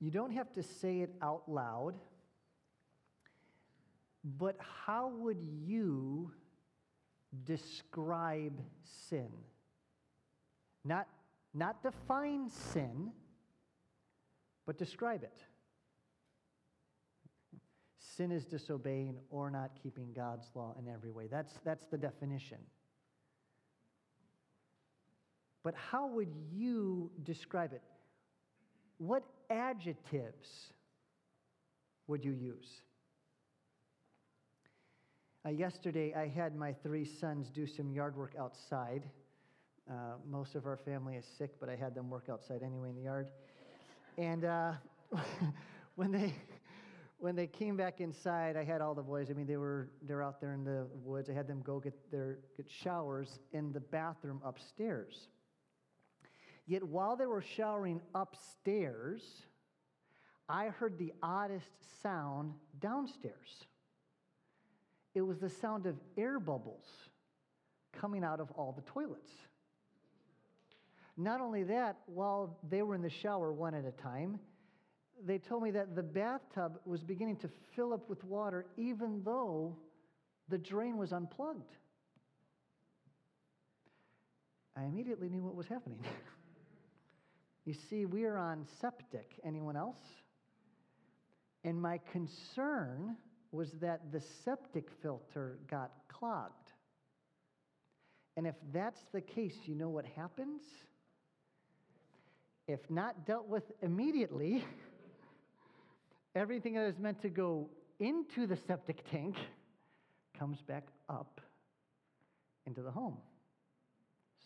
You don't have to say it out loud, but how would you describe sin? Not, not define sin, but describe it. Sin is disobeying or not keeping God's law in every way. That's, that's the definition. But how would you describe it? What adjectives would you use? Uh, yesterday, I had my three sons do some yard work outside. Uh, most of our family is sick, but I had them work outside anyway in the yard. And uh, when they when they came back inside, I had all the boys. I mean, they were they're out there in the woods. I had them go get their get showers in the bathroom upstairs. Yet while they were showering upstairs, I heard the oddest sound downstairs. It was the sound of air bubbles coming out of all the toilets. Not only that, while they were in the shower one at a time, they told me that the bathtub was beginning to fill up with water even though the drain was unplugged. I immediately knew what was happening. you see, we are on septic. Anyone else? And my concern was that the septic filter got clogged. And if that's the case, you know what happens? If not dealt with immediately, everything that is meant to go into the septic tank comes back up into the home.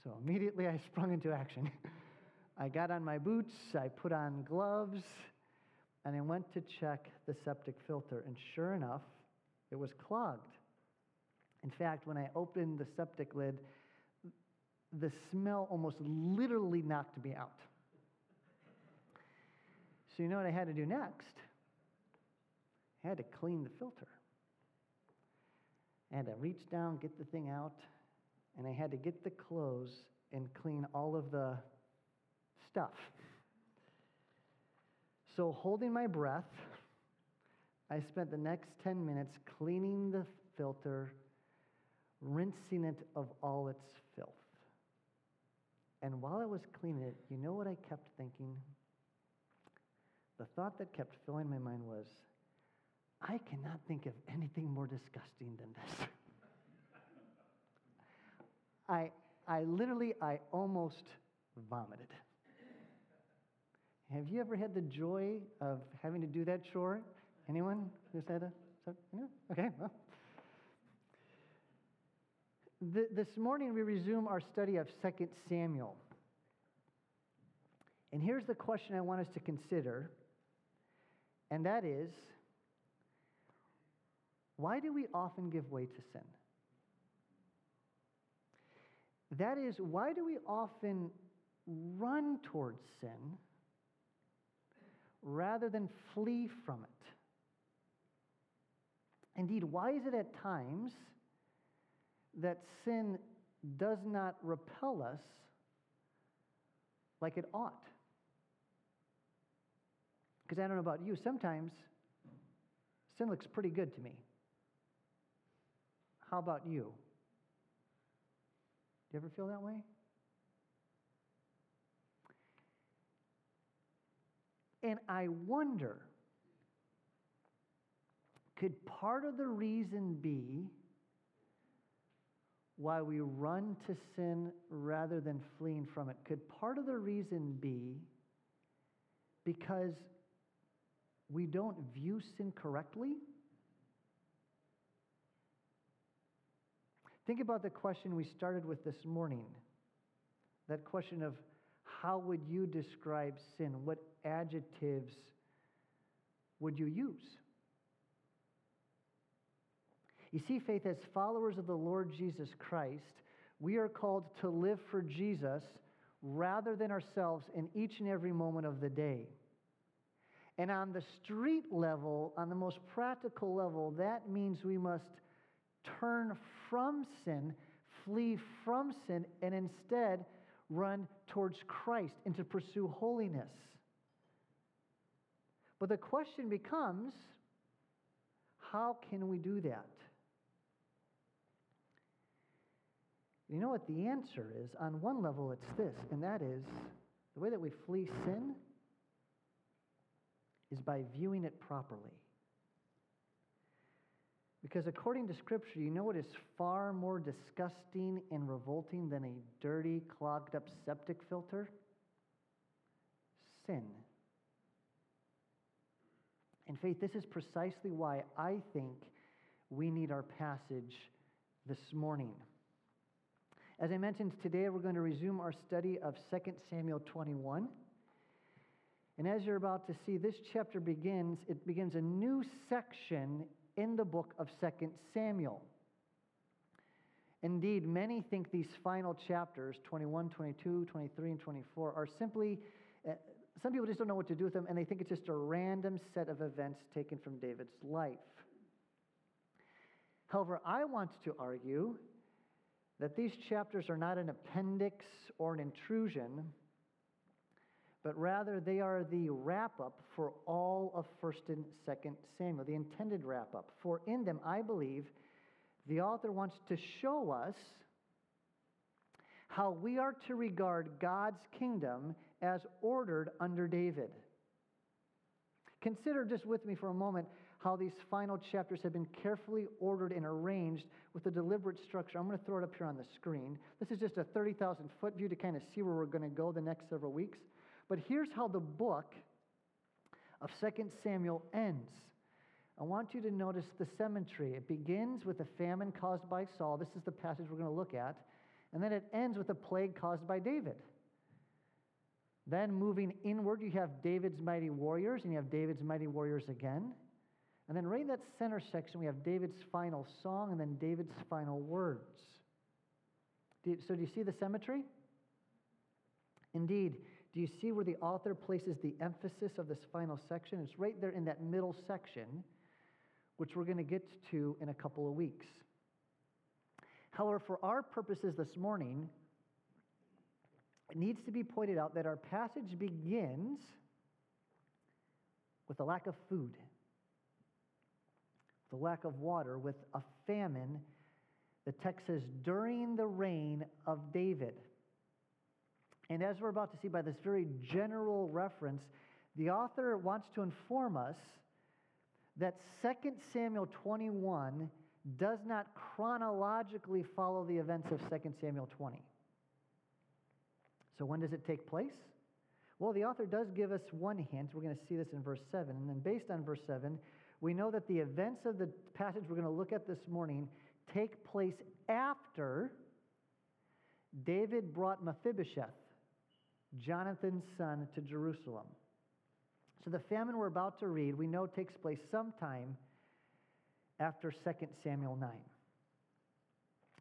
So immediately I sprung into action. I got on my boots, I put on gloves, and I went to check the septic filter. And sure enough, it was clogged. In fact, when I opened the septic lid, the smell almost literally knocked me out. So, you know what I had to do next? I had to clean the filter. I had to reach down, get the thing out, and I had to get the clothes and clean all of the stuff. So, holding my breath, I spent the next 10 minutes cleaning the filter, rinsing it of all its filth. And while I was cleaning it, you know what I kept thinking? The thought that kept filling my mind was, I cannot think of anything more disgusting than this. I, I literally, I almost vomited. Have you ever had the joy of having to do that chore? Anyone who's had a? Okay, well. This morning we resume our study of 2 Samuel. And here's the question I want us to consider, and that is why do we often give way to sin? That is, why do we often run towards sin? Rather than flee from it. Indeed, why is it at times that sin does not repel us like it ought? Because I don't know about you, sometimes sin looks pretty good to me. How about you? Do you ever feel that way? And I wonder could part of the reason be why we run to sin rather than fleeing from it? Could part of the reason be because we don't view sin correctly? Think about the question we started with this morning that question of how would you describe sin? What adjectives would you use? You see, faith, as followers of the Lord Jesus Christ, we are called to live for Jesus rather than ourselves in each and every moment of the day. And on the street level, on the most practical level, that means we must turn from sin, flee from sin, and instead run towards Christ and to pursue holiness. But the question becomes how can we do that? You know what the answer is? On one level, it's this, and that is the way that we flee sin is by viewing it properly. Because according to Scripture, you know what is far more disgusting and revolting than a dirty, clogged up septic filter? Sin. In faith, this is precisely why I think we need our passage this morning. As I mentioned, today we're going to resume our study of 2 Samuel 21. And as you're about to see, this chapter begins, it begins a new section in the book of 2 Samuel. Indeed, many think these final chapters, 21, 22, 23, and 24, are simply, uh, some people just don't know what to do with them, and they think it's just a random set of events taken from David's life. However, I want to argue that these chapters are not an appendix or an intrusion, but rather they are the wrap up for all of 1st and 2nd Samuel, the intended wrap up. For in them, I believe, the author wants to show us how we are to regard God's kingdom as ordered under David. Consider just with me for a moment how these final chapters have been carefully ordered and arranged with a deliberate structure. I'm going to throw it up here on the screen. This is just a 30,000 foot view to kind of see where we're going to go the next several weeks. But here's how the book of 2 Samuel ends. I want you to notice the symmetry. It begins with a famine caused by Saul. This is the passage we're going to look at. And then it ends with a plague caused by David. Then moving inward, you have David's mighty warriors, and you have David's mighty warriors again. And then right in that center section, we have David's final song and then David's final words. so do you see the symmetry? Indeed. Do you see where the author places the emphasis of this final section? It's right there in that middle section, which we're going to get to in a couple of weeks. However, for our purposes this morning, it needs to be pointed out that our passage begins with a lack of food the lack of water, with a famine. The text says, during the reign of David. And as we're about to see by this very general reference, the author wants to inform us that 2 Samuel 21 does not chronologically follow the events of 2 Samuel 20. So when does it take place? Well, the author does give us one hint. We're going to see this in verse 7. And then based on verse 7, we know that the events of the passage we're going to look at this morning take place after David brought Mephibosheth, Jonathan's son, to Jerusalem. So the famine we're about to read, we know takes place sometime after 2 Samuel 9.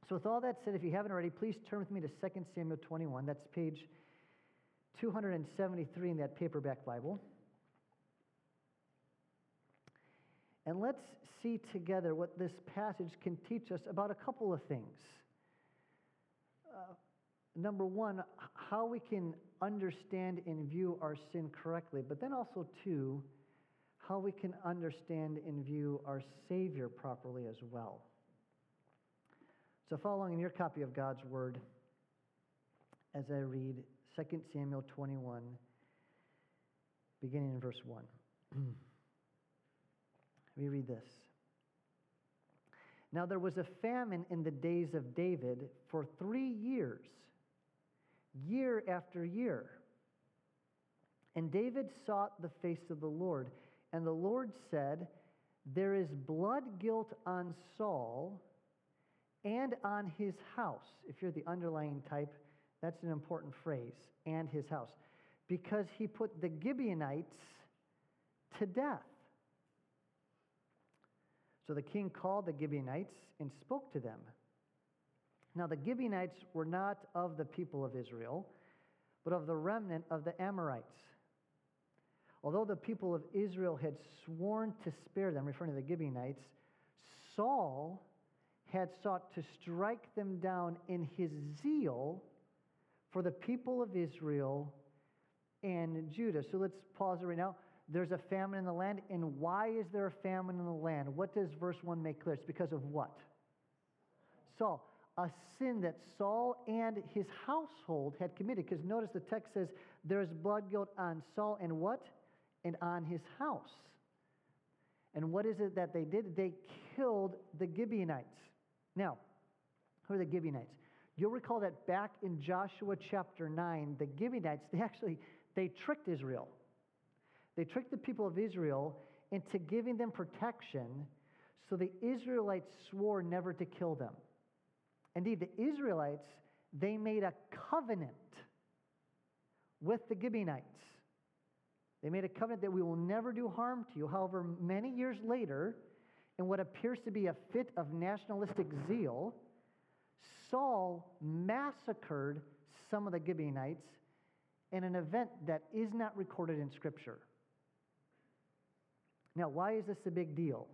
So, with all that said, if you haven't already, please turn with me to 2 Samuel 21. That's page 273 in that paperback Bible. And let's see together what this passage can teach us about a couple of things. Uh, number one, how we can understand and view our sin correctly, but then also, two, how we can understand and view our Savior properly as well. So, following in your copy of God's Word as I read 2 Samuel 21, beginning in verse 1. We read this. Now there was a famine in the days of David for three years, year after year. And David sought the face of the Lord. And the Lord said, There is blood guilt on Saul and on his house. If you're the underlying type, that's an important phrase, and his house. Because he put the Gibeonites to death. So the king called the Gibeonites and spoke to them. Now, the Gibeonites were not of the people of Israel, but of the remnant of the Amorites. Although the people of Israel had sworn to spare them, referring to the Gibeonites, Saul had sought to strike them down in his zeal for the people of Israel and Judah. So let's pause right now. there's a famine in the land. And why is there a famine in the land? What does verse 1 make clear? It's because of what? Saul. A sin that Saul and his household had committed. Because notice the text says there's blood guilt on Saul and what? And on his house. And what is it that they did? They killed the Gibeonites. Now, who are the Gibeonites? You'll recall that back in Joshua chapter 9, the Gibeonites, they actually they tricked Israel. They tricked the people of Israel into giving them protection, so the Israelites swore never to kill them. Indeed, the Israelites, they made a covenant with the Gibeonites. They made a covenant that we will never do harm to you. However, many years later, in what appears to be a fit of nationalistic zeal, Saul massacred some of the Gibeonites in an event that is not recorded in Scripture. Now, why is this a big deal?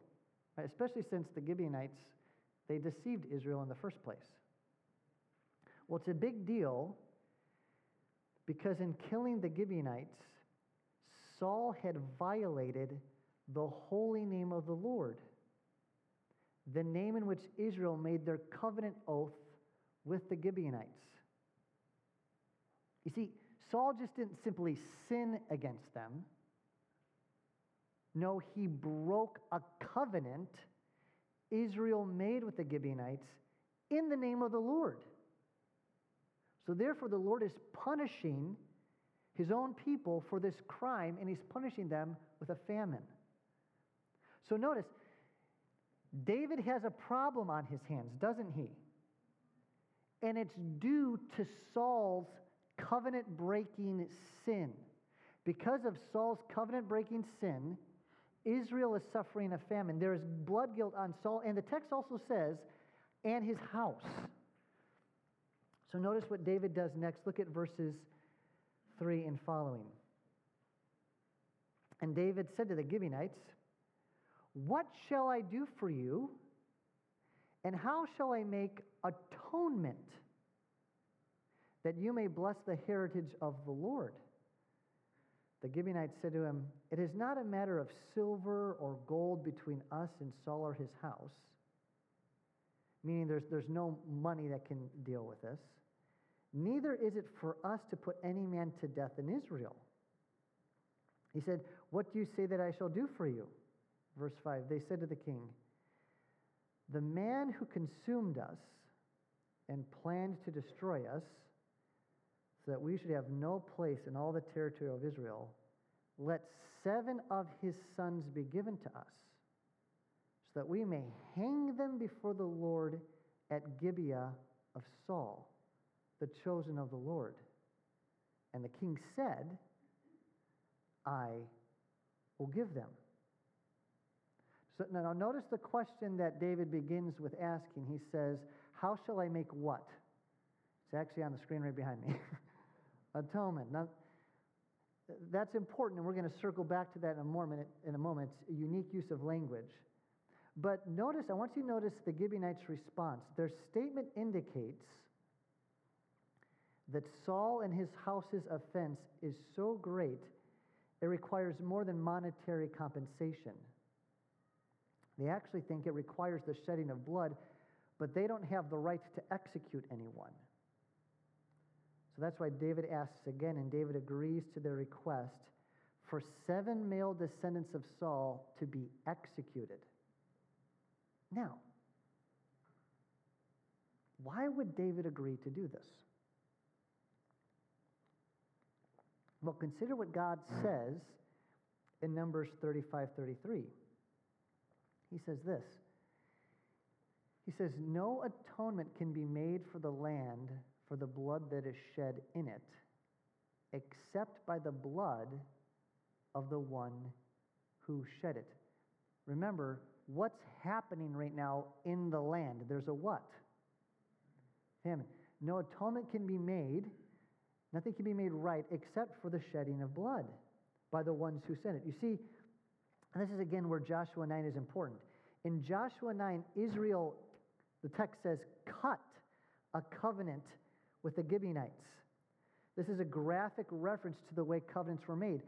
Especially since the Gibeonites, they deceived Israel in the first place. Well, it's a big deal because in killing the Gibeonites, Saul had violated the holy name of the Lord, the name in which Israel made their covenant oath with the Gibeonites. You see, Saul just didn't simply sin against them. No, he broke a covenant Israel made with the Gibeonites in the name of the Lord. So, therefore, the Lord is punishing his own people for this crime, and he's punishing them with a famine. So, notice, David has a problem on his hands, doesn't he? And it's due to Saul's covenant breaking sin. Because of Saul's covenant breaking sin, Israel is suffering a famine. There is blood guilt on Saul, and the text also says, and his house. So notice what David does next. Look at verses 3 and following. And David said to the Gibeonites, What shall I do for you? And how shall I make atonement that you may bless the heritage of the Lord. The Gibeonites said to him, It is not a matter of silver or gold between us and Saul or his house, meaning there's, there's no money that can deal with this. Neither is it for us to put any man to death in Israel. He said, What do you say that I shall do for you? Verse 5 They said to the king, The man who consumed us and planned to destroy us so that we should have no place in all the territory of Israel, let seven of his sons be given to us, so that we may hang them before the Lord at Gibeah of Saul, the chosen of the Lord. And the king said, I will give them. So now notice the question that David begins with asking. He says, How shall I make what? It's actually on the screen right behind me. atonement. Now, that's important, and we're going to circle back to that in a, moment, in a moment. It's a unique use of language. But notice, I want you to notice the Gibeonites' response. Their statement indicates that Saul and his house's offense is so great, it requires more than monetary compensation. They actually think it requires the shedding of blood, but they don't have the right to execute anyone. So that's why David asks again, and David agrees to their request for seven male descendants of Saul to be executed. Now, why would David agree to do this? Well, consider what God says in Numbers 35 33. He says this He says, No atonement can be made for the land for the blood that is shed in it, except by the blood of the one who shed it. Remember, what's happening right now in the land? There's a what? Famine. No atonement can be made, nothing can be made right except for the shedding of blood by the ones who sent it. You see, this is again where Joshua 9 is important. In Joshua 9, Israel, the text says, cut a covenant with the Gibeonites. This is a graphic reference to the way covenants were made.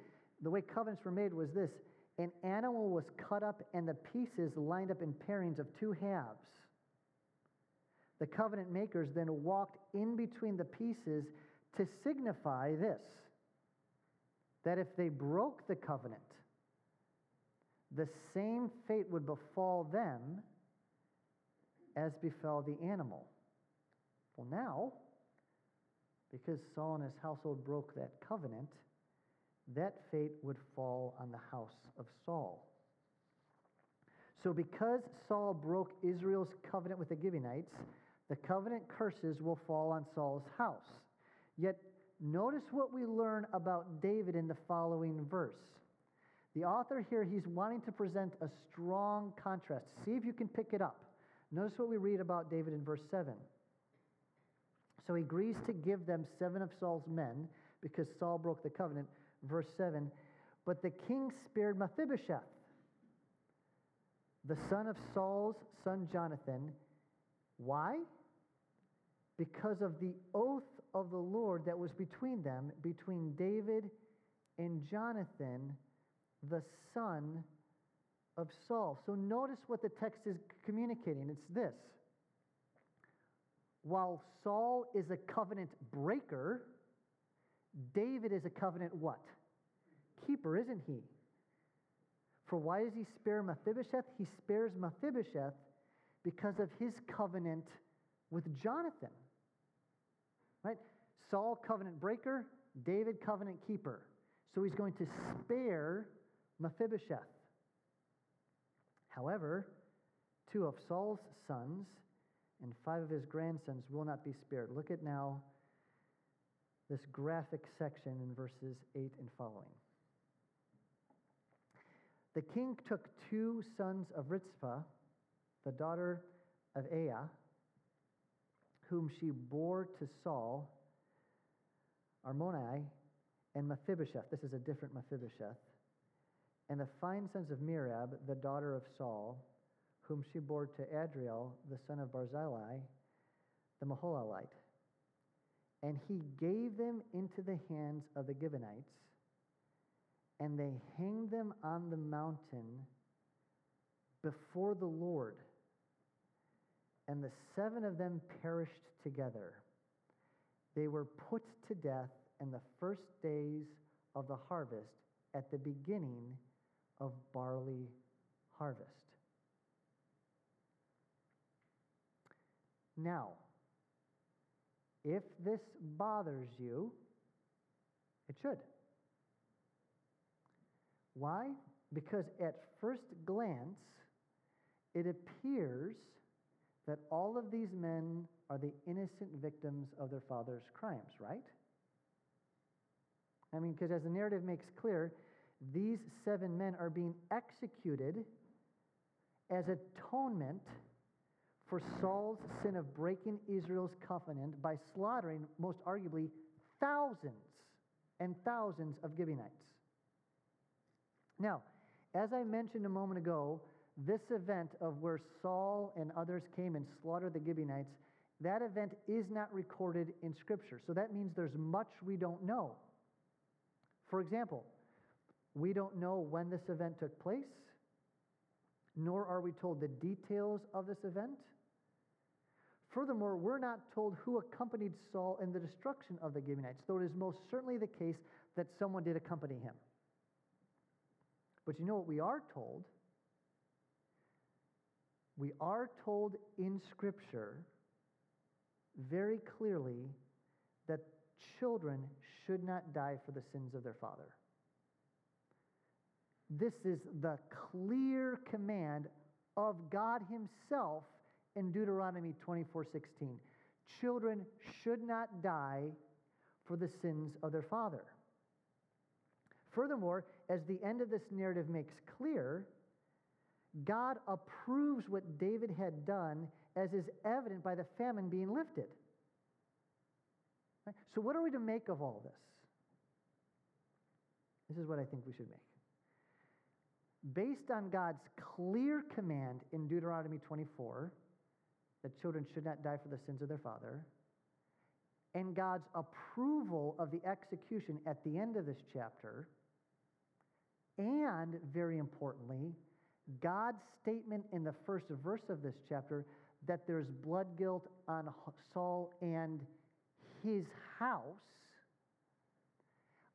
the way covenants were made was this an animal was cut up and the pieces lined up in pairings of two halves. The covenant makers then walked in between the pieces to signify this that if they broke the covenant, the same fate would befall them as befell the animal. Well, now, because Saul and his household broke that covenant, that fate would fall on the house of Saul. So, because Saul broke Israel's covenant with the Gibeonites, the covenant curses will fall on Saul's house. Yet, notice what we learn about David in the following verse. The author here, he's wanting to present a strong contrast. See if you can pick it up. Notice what we read about David in verse 7. So he agrees to give them seven of Saul's men because Saul broke the covenant. Verse 7 But the king spared Mephibosheth, the son of Saul's son Jonathan. Why? Because of the oath of the Lord that was between them, between David and Jonathan, the son of Saul. So notice what the text is communicating. It's this. While Saul is a covenant breaker, David is a covenant what? Keeper, isn't he? For why does he spare Mephibosheth? He spares Mephibosheth because of his covenant with Jonathan. Right? Saul, covenant breaker, David, covenant keeper. So he's going to spare Mephibosheth. However, two of Saul's sons and five of his grandsons will not be spared. Look at now this graphic section in verses 8 and following. The king took two sons of Rizpah, the daughter of Aiah, whom she bore to Saul, Armoni, and Mephibosheth. This is a different Mephibosheth. And the fine sons of Merab, the daughter of Saul, whom she bore to Adriel, the son of Barzillai, the Meholathite. And he gave them into the hands of the Gibeonites, and they hanged them on the mountain before the Lord. And the seven of them perished together. They were put to death in the first days of the harvest at the beginning of barley harvest. Now, if this bothers you, it should. Why? Because at first glance, it appears that all of these men are the innocent victims of their father's crimes, right? I mean, because as the narrative makes clear, these seven men are being executed as atonement for Saul's sin of breaking Israel's covenant by slaughtering, most arguably, thousands and thousands of Gibeonites. Now, as I mentioned a moment ago, this event of where Saul and others came and slaughtered the Gibeonites, that event is not recorded in Scripture. So that means there's much we don't know. For example, we don't know when this event took place, nor are we told the details of this event. Furthermore, we're not told who accompanied Saul in the destruction of the Gibeonites, though it is most certainly the case that someone did accompany him. But you know what we are told? We are told in Scripture very clearly that children should not die for the sins of their father. This is the clear command of God Himself in Deuteronomy 24:16. Children should not die for the sins of their father. Furthermore, as the end of this narrative makes clear, God approves what David had done, as is evident by the famine being lifted. Right? So, what are we to make of all this? This is what I think we should make based on God's clear command in Deuteronomy 24 that children should not die for the sins of their father, and God's approval of the execution at the end of this chapter, And very importantly, God's statement in the first verse of this chapter that there's blood guilt on Saul and his house,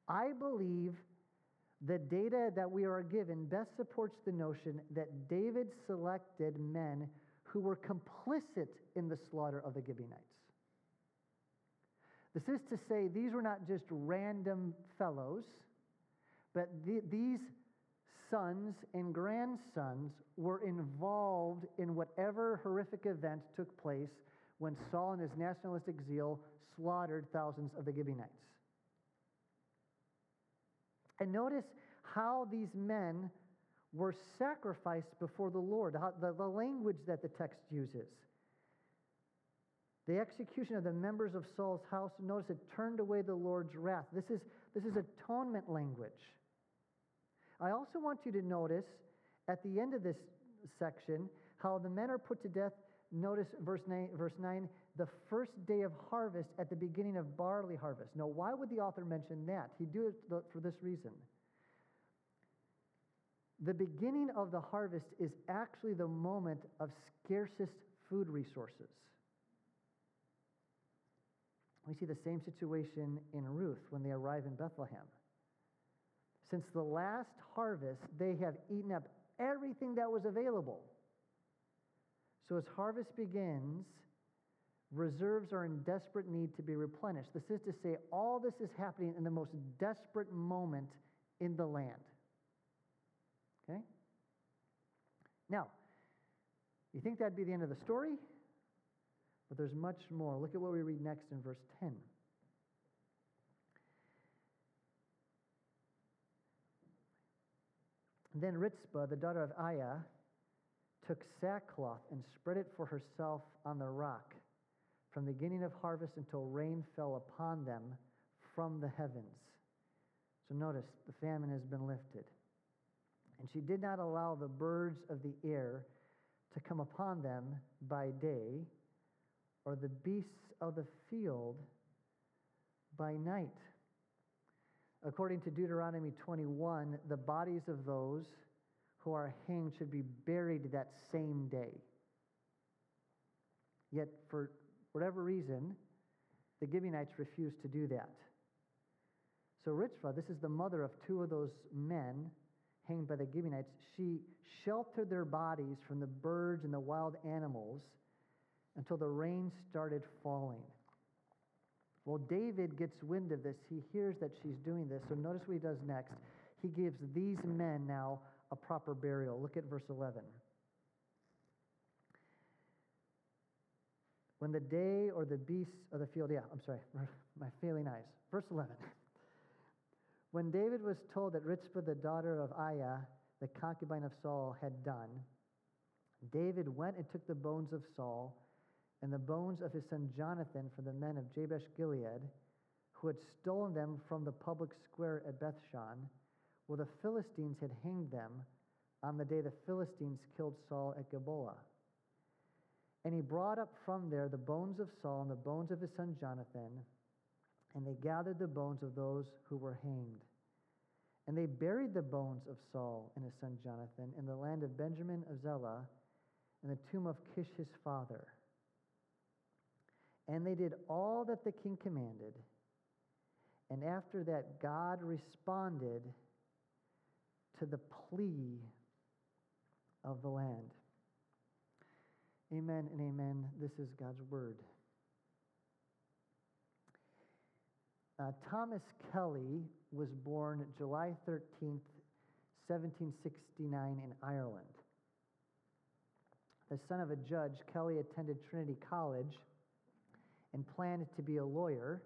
I believe the data that we are given best supports the notion that David selected men who were complicit in the slaughter of the Gibeonites. This is to say, these were not just random fellows, but the, these sons and grandsons were involved in whatever horrific event took place when Saul, in his nationalistic zeal, slaughtered thousands of the Gibeonites. And notice how these men were sacrificed before the Lord, the, the language that the text uses. The execution of the members of Saul's house, notice it turned away the Lord's wrath. This is, this is atonement language. I also want you to notice at the end of this section how the men are put to death. Notice verse 9, verse 9 the first day of harvest at the beginning of barley harvest. Now, why would the author mention that? He'd do it for this reason. The beginning of the harvest is actually the moment of scarcest food resources. We see the same situation in Ruth when they arrive in Bethlehem. Since the last harvest, they have eaten up everything that was available. So as harvest begins, reserves are in desperate need to be replenished. This is to say, all this is happening in the most desperate moment in the land. Okay? Now, you think that'd be the end of the story? But there's much more. Look at what we read next in verse 10. Then Rizpah, the daughter of Aiah, took sackcloth and spread it for herself on the rock from the beginning of harvest until rain fell upon them from the heavens. So notice the famine has been lifted. And she did not allow the birds of the air to come upon them by day, or the beasts of the field by night. According to Deuteronomy 21, the bodies of those who are hanged should be buried that same day. Yet, for whatever reason, the Gibeonites refused to do that. So, Rizpah, this is the mother of two of those men by the Gibeonites. She sheltered their bodies from the birds and the wild animals until the rain started falling. Well, David gets wind of this. He hears that she's doing this. So notice what he does next. He gives these men now a proper burial. Look at verse 11. When the day or the beasts of the field, yeah, I'm sorry, my failing eyes. Verse 11. When David was told that Rizpah, the daughter of Aiah, the concubine of Saul, had done, David went and took the bones of Saul and the bones of his son Jonathan from the men of Jabesh Gilead, who had stolen them from the public square at Bethshan, where the Philistines had hanged them on the day the Philistines killed Saul at Gilboa. And he brought up from there the bones of Saul and the bones of his son Jonathan, and they gathered the bones of those who were hanged. And they buried the bones of Saul and his son Jonathan in the land of Benjamin of Zelah, in the tomb of Kish his father. And they did all that the king commanded. And after that, God responded to the plea of the land. Amen and amen. This is God's word. Uh, Thomas Kelly was born July 13th, 1769, in Ireland. The son of a judge, Kelly attended Trinity College and planned to be a lawyer.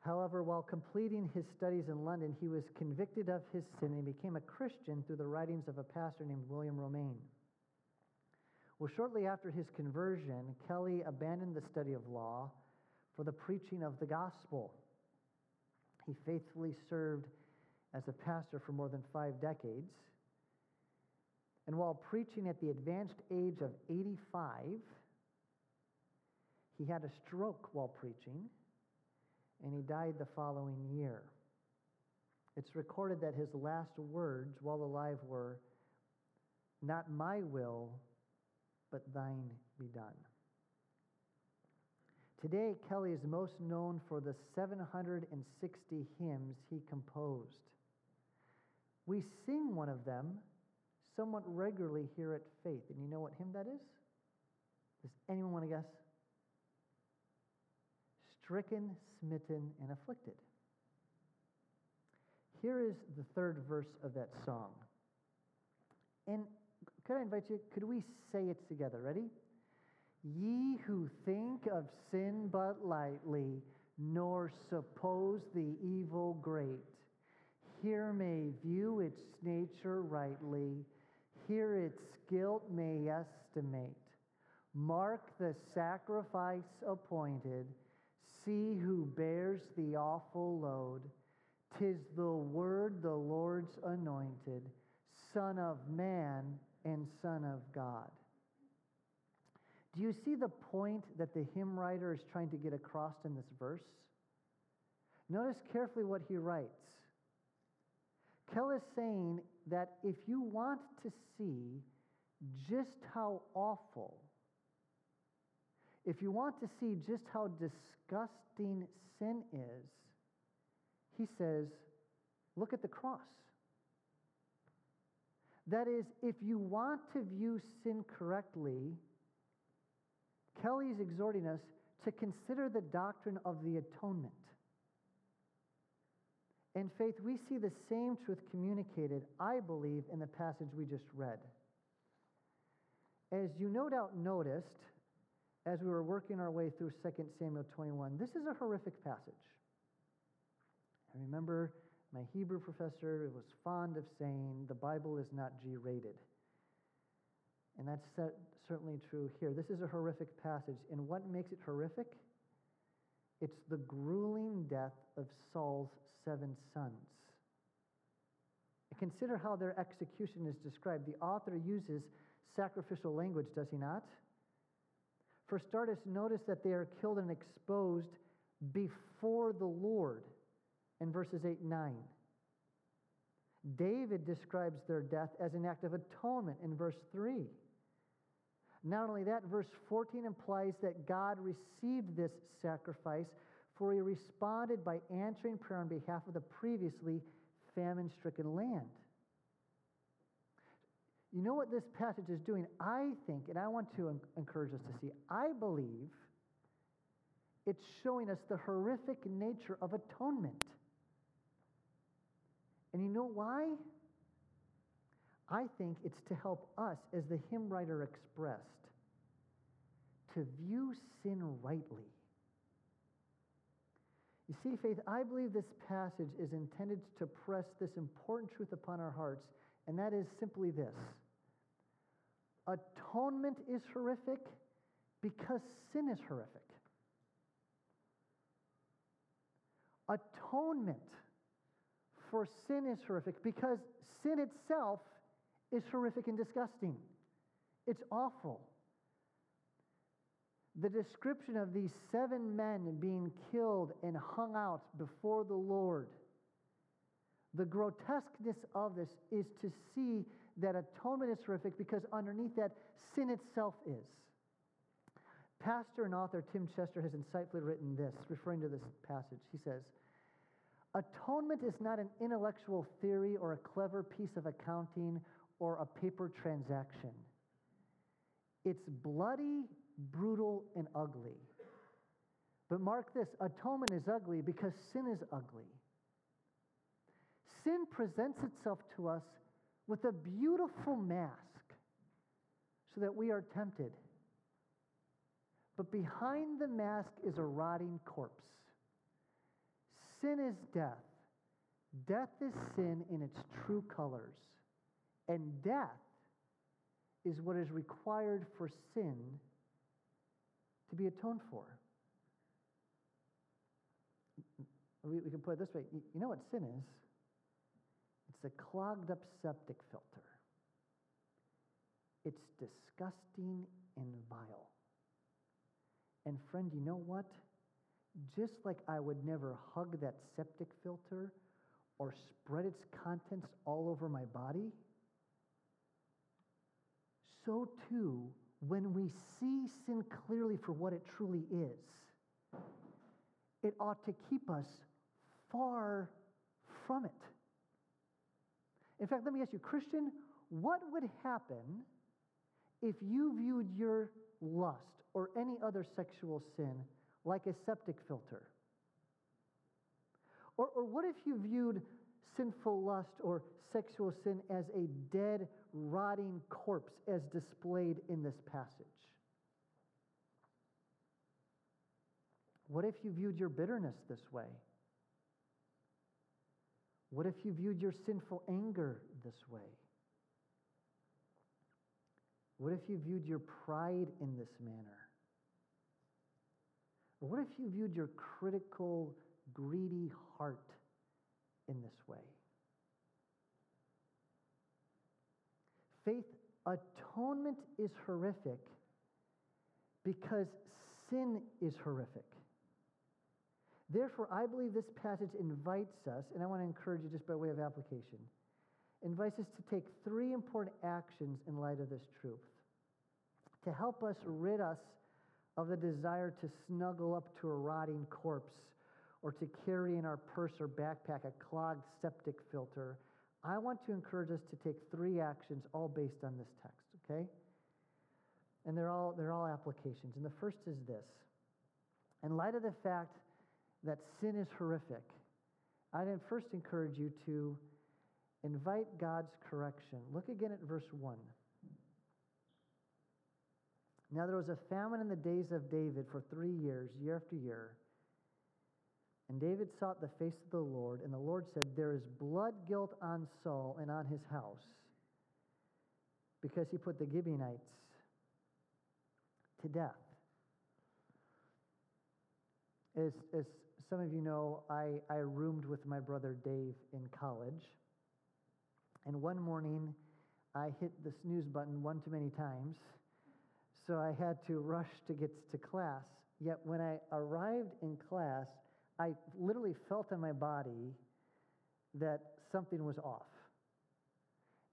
However, while completing his studies in London, he was convicted of his sin and became a Christian through the writings of a pastor named William Romaine. Well, shortly after his conversion, Kelly abandoned the study of law for the preaching of the gospel. He faithfully served as a pastor for more than five decades. And while preaching at the advanced age of 85, he had a stroke while preaching, and he died the following year. it's recorded that his last words while alive were, Not my will, but thine be done. Today, Kelly is most known for the 760 hymns he composed. We sing one of them somewhat regularly here at Faith. And you know what hymn that is? Does anyone want to guess? Stricken, smitten, and afflicted. Here is the third verse of that song. And could I invite you, could we say it together? Ready? Ye who think of sin but lightly, nor suppose the evil great, here may view its nature rightly, here its guilt may estimate. Mark the sacrifice appointed, see who bears the awful load. Tis the word, the Lord's anointed, Son of man and Son of God. Do you see the point that the hymn writer is trying to get across in this verse? Notice carefully what he writes. Kelly's saying that if you want to see just how awful, if you want to see just how disgusting sin is, he says, look at the cross. That is, if you want to view sin correctly, Kelly's exhorting us to consider the doctrine of the atonement. In faith, we see the same truth communicated, I believe, in the passage we just read. As you no doubt noticed, as we were working our way through 2 Samuel 21, this is a horrific passage. I remember my Hebrew professor was fond of saying the Bible is not G rated. And that's certainly true here. This is a horrific passage. And what makes it horrific? It's the grueling death of Saul's seven sons. Consider how their execution is described. The author uses sacrificial language, does he not? For starters, notice that they are killed and exposed before the Lord in verses 8 and 9. David describes their death as an act of atonement in verse 3. Not only that, verse 14 implies that God received this sacrifice, for he responded by answering prayer on behalf of the previously famine stricken land. You know what this passage is doing? I think, and I want to encourage us to see, I believe it's showing us the horrific nature of atonement. And you know why? I think it's to help us, as the hymn writer expressed, to view sin rightly. You see, Faith, I believe this passage is intended to press this important truth upon our hearts, and that is simply this Atonement is horrific because sin is horrific. Atonement for sin is horrific because sin itself is horrific and disgusting. It's awful. The description of these seven men being killed and hung out before the Lord, the grotesqueness of this is to see that atonement is horrific because underneath that, sin itself is. Pastor and author Tim Chester has insightfully written this, referring to this passage. He says, Atonement is not an intellectual theory or a clever piece of accounting or a paper transaction. It's bloody, brutal, and ugly. But mark this atonement is ugly because sin is ugly. Sin presents itself to us with a beautiful mask so that we are tempted. But behind the mask is a rotting corpse. Sin is death. Death is sin in its true colors. And death is what is required for sin to be atoned for. We, we can put it this way you know what sin is? It's a clogged up septic filter. It's disgusting and vile. And friend, you know what? Just like I would never hug that septic filter or spread its contents all over my body, so too, when we see sin clearly for what it truly is, it ought to keep us far from it. In fact, let me ask you, Christian, what would happen if you viewed your lust or any other sexual sin like a septic filter? Or, or what if you viewed sinful lust or sexual sin as a dead, rotting corpse as displayed in this passage? What if you viewed your bitterness this way? What if you viewed your sinful anger this way? What if you viewed your pride in this manner? Or what if you viewed your critical, greedy heart in this way? Faith, atonement is horrific because sin is horrific. Therefore, I believe this passage invites us, and I want to encourage you just by way of application, invites us to take three important actions in light of this truth to help us rid us of the desire to snuggle up to a rotting corpse or to carry in our purse or backpack a clogged septic filter. I want to encourage us to take three actions all based on this text, okay? And they're all, they're all applications. And the first is this In light of the fact that sin is horrific, I'd first encourage you to invite God's correction. Look again at verse 1. Now there was a famine in the days of David for three years, year after year. And David sought the face of the Lord, and the Lord said, There is blood guilt on Saul and on his house, because he put the Gibeonites to death. As, as some of you know, I, I roomed with my brother Dave in college. And one morning, I hit the snooze button one too many times so I had to rush to get to class. Yet when I arrived in class, I literally felt in my body that something was off.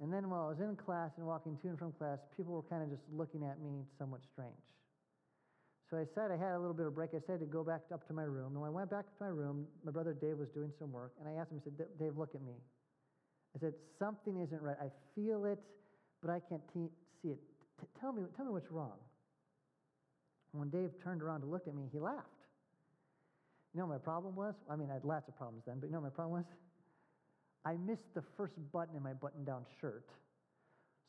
And then while I was in class and walking to and from class, people were kind of just looking at me somewhat strange. So I said I had a little bit of break. I said to go back up to my room. And when I went back to my room, my brother Dave was doing some work. And I asked him, I said, Dave, look at me. I said, something isn't right. I feel it, but I can't see it. T- tell, me, tell me what's wrong. When Dave turned around to look at me, he laughed. You know my problem was? I mean, I had lots of problems then, but you know my problem was? I missed the first button in my button down shirt.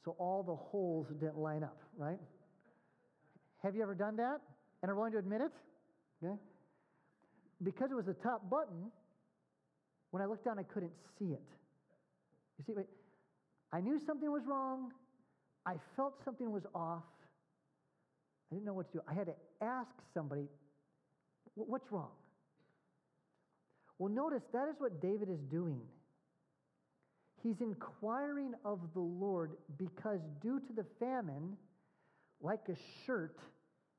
So all the holes didn't line up, right? Have you ever done that and are willing to admit it? Okay. Because it was the top button, when I looked down, I couldn't see it. You see, I knew something was wrong. I felt something was off. I didn't know what to do. I had to ask somebody, what's wrong? Well, notice that is what David is doing. He's inquiring of the Lord because, due to the famine, like a shirt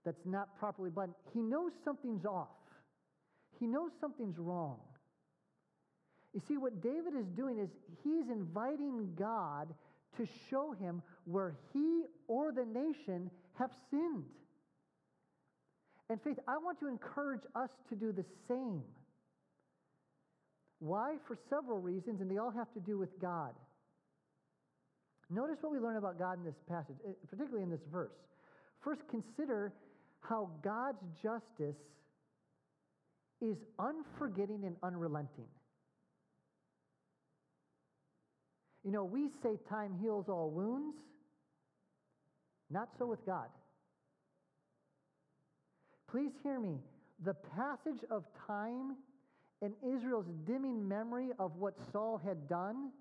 that's not properly buttoned, he knows something's off. He knows something's wrong. You see, what David is doing is he's inviting God to show him where he or the nation have sinned. And faith, I want to encourage us to do the same. Why? For several reasons, and they all have to do with God. Notice what we learn about God in this passage, eh, particularly in this verse. First, consider how God's justice is unforgetting and unrelenting. You know, we say time heals all wounds. Not so with God. Please hear me. The passage of time and Israel's dimming memory of what Saul had done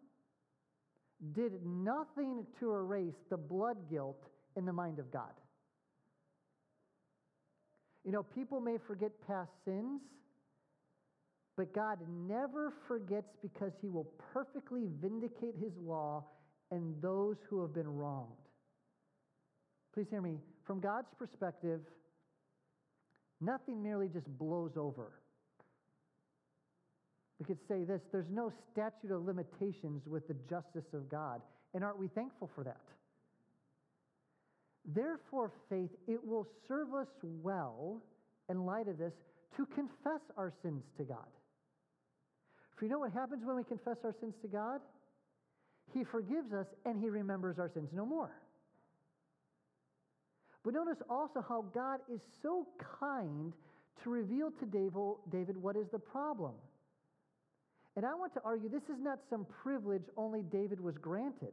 did nothing to erase the blood guilt in the mind of God. You know, people may forget past sins, but God never forgets because he will perfectly vindicate his law and those who have been wronged. Please hear me. From God's perspective, nothing merely just blows over. We could say this there's no statute of limitations with the justice of God. And aren't we thankful for that? Therefore, faith, it will serve us well in light of this to confess our sins to God. For you know what happens when we confess our sins to God? He forgives us and he remembers our sins no more. But notice also how God is so kind to reveal to David what is the problem. And I want to argue this is not some privilege only David was granted.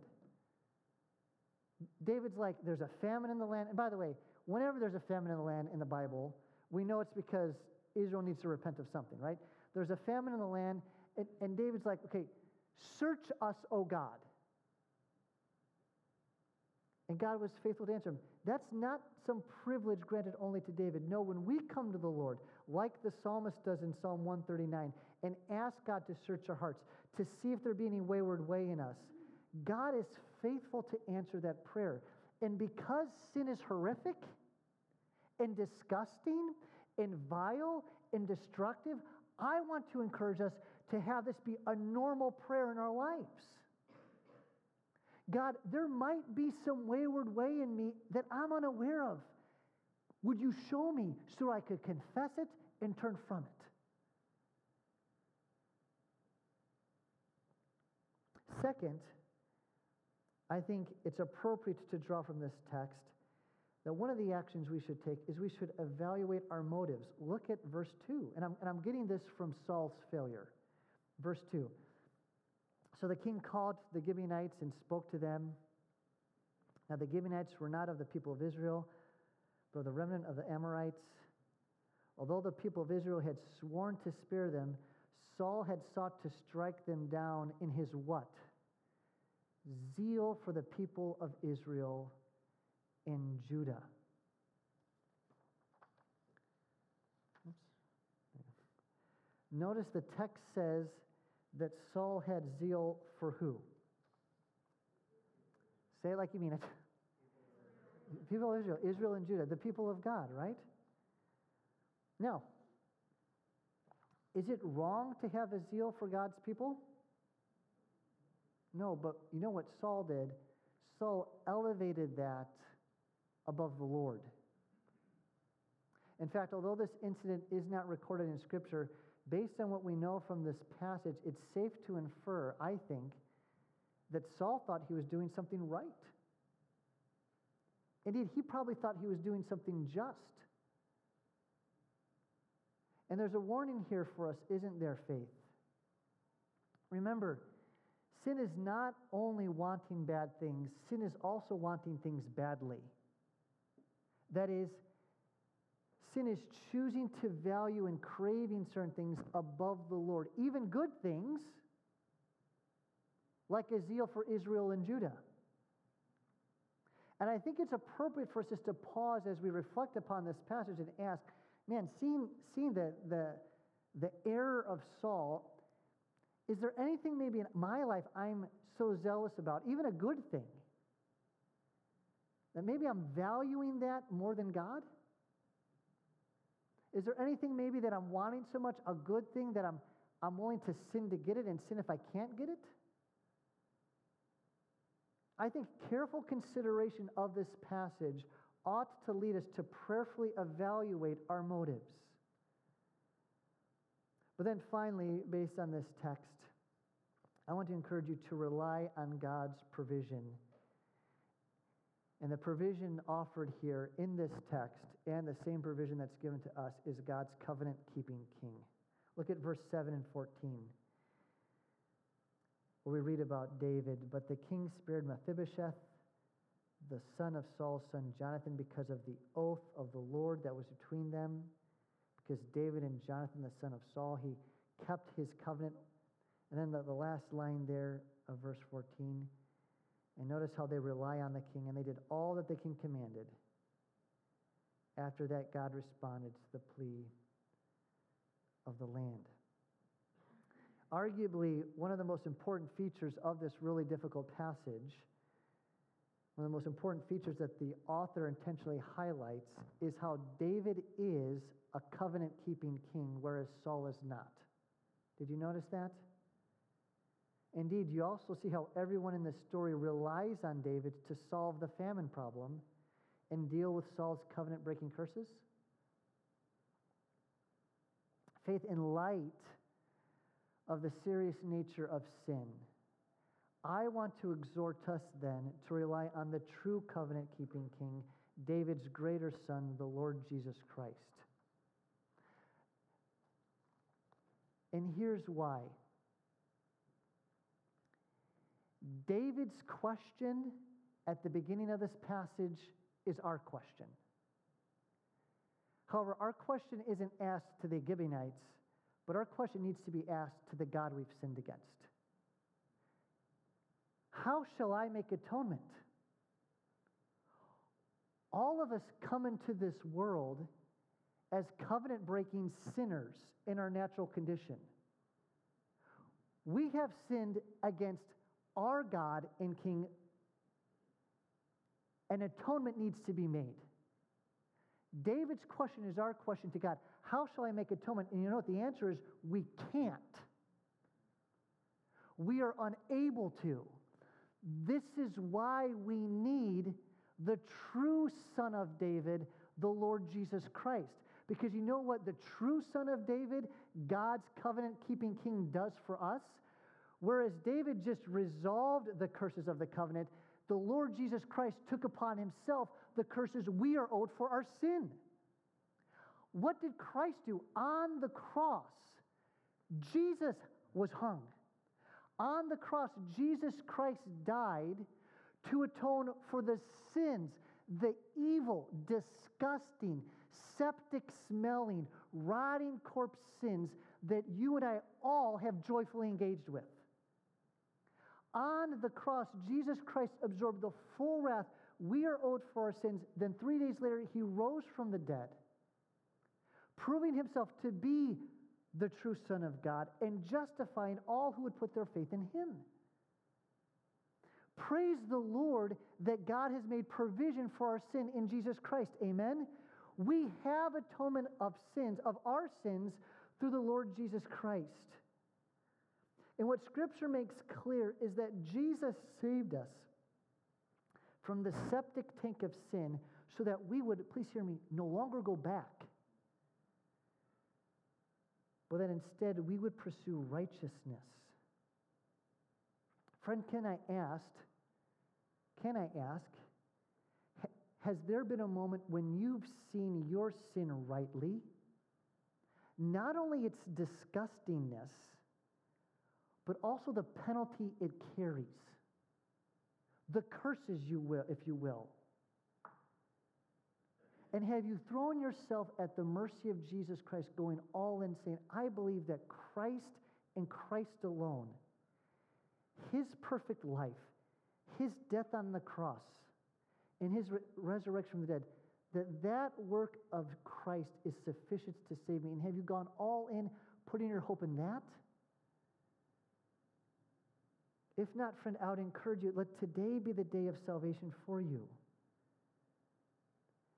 David's like, there's a famine in the land. And by the way, whenever there's a famine in the land in the Bible, we know it's because Israel needs to repent of something, right? There's a famine in the land, and, and David's like, okay, search us, O God. And God was faithful to answer him. That's not some privilege granted only to David. No, when we come to the Lord, like the psalmist does in Psalm 139, and ask God to search our hearts, to see if there be any wayward way in us, God is faithful to answer that prayer. And because sin is horrific and disgusting and vile and destructive, I want to encourage us to have this be a normal prayer in our lives. God, there might be some wayward way in me that I'm unaware of. Would you show me so I could confess it and turn from it? Second, I think it's appropriate to draw from this text that one of the actions we should take is we should evaluate our motives. Look at verse 2. And I'm, and I'm getting this from Saul's failure. Verse 2. So the king called the Gibeonites and spoke to them. Now the Gibeonites were not of the people of Israel, but of the remnant of the Amorites. Although the people of Israel had sworn to spare them, Saul had sought to strike them down in his what? Zeal for the people of Israel in Judah. Oops. Notice the text says that Saul had zeal for who? Say it like you mean it. People of Israel, Israel and Judah, the people of God, right? Now, is it wrong to have a zeal for God's people? No, but you know what Saul did? Saul elevated that above the Lord. In fact, although this incident is not recorded in Scripture, based on what we know from this passage, it's safe to infer, I think, that Saul thought he was doing something right. Indeed, he probably thought he was doing something just. And there's a warning here for us, isn't there, faith? Remember, sin is not only wanting bad things, sin is also wanting things badly. That is, sin is choosing to value and craving certain things above the Lord, even good things, like a zeal for Israel and Judah. And I think it's appropriate for us just to pause as we reflect upon this passage and ask, man, seeing, seeing the, the, the error of Saul, is there anything maybe in my life I'm so zealous about, even a good thing, that maybe I'm valuing that more than God? Is there anything maybe that I'm wanting so much, a good thing, that I'm, I'm willing to sin to get it and sin if I can't get it? I think careful consideration of this passage ought to lead us to prayerfully evaluate our motives. But then finally, based on this text, I want to encourage you to rely on God's provision and the provision offered here in this text and the same provision that's given to us is God's covenant keeping king. Look at verse 7 and 14, where we read about David. But the king spared Mephibosheth, the son of Saul's son Jonathan, because of the oath of the Lord that was between them. Because David and Jonathan, the son of Saul, he kept his covenant. And then the, the last line there of verse 14 and notice how they rely on the king, and they did all that the king commanded. After that, God responded to the plea of the land. Arguably, one of the most important features of this really difficult passage, one of the most important features that the author intentionally highlights, is how David is a covenant keeping king, whereas Saul is not. Did you notice that? Indeed, you also see how everyone in this story relies on David to solve the famine problem and deal with Saul's covenant breaking curses. Faith in light of the serious nature of sin. I want to exhort us then to rely on the true covenant keeping King, David's greater Son, the Lord Jesus Christ. And here's why. David's question at the beginning of this passage is our question. However, our question isn't asked to the Gibeonites, but our question needs to be asked to the God we've sinned against. How shall I make atonement? All of us come into this world as covenant breaking sinners in our natural condition. We have sinned against our God and King. An atonement needs to be made. David's question is our question to God How shall I make atonement? And you know what the answer is? We can't. We are unable to. This is why we need the true Son of David, the Lord Jesus Christ. Because you know what the true Son of David, God's covenant keeping king, does for us? Whereas David just resolved the curses of the covenant, the Lord Jesus Christ took upon himself the curses we are owed for our sin. What did Christ do? On the cross, Jesus was hung. On the cross, Jesus Christ died to atone for the sins, the evil, disgusting, septic smelling, rotting corpse sins that you and I all have joyfully engaged with. On the cross, Jesus Christ absorbed the full wrath we are owed for our sins. Then three days later, he rose from the dead, proving himself to be the true Son of God and justifying all who would put their faith in him. Praise the Lord that God has made provision for our sin in Jesus Christ. Amen. We have atonement of sins, of our sins, through the Lord Jesus Christ. And what Scripture makes clear is that Jesus saved us from the septic tank of sin so that we would, please hear me, no longer go back, but that instead we would pursue righteousness. Friend, can I ask, can I ask, has there been a moment when you've seen your sin rightly? Not only its disgustingness, but also the penalty it carries. The curses, you will, if you will. And have you thrown yourself at the mercy of Jesus Christ, going all in, saying, I believe that Christ and Christ alone, his perfect life, his death on the cross, and his re- resurrection from the dead, that that work of Christ is sufficient to save me. And have you gone all in, putting your hope in that? If not, friend, I would encourage you, let today be the day of salvation for you.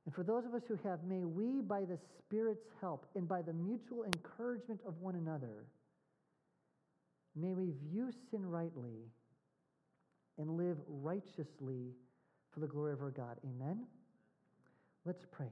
And for those of us who have, may we, by the Spirit's help and by the mutual encouragement of one another, may we view sin rightly and live righteously for the glory of our God. Amen? Let's pray.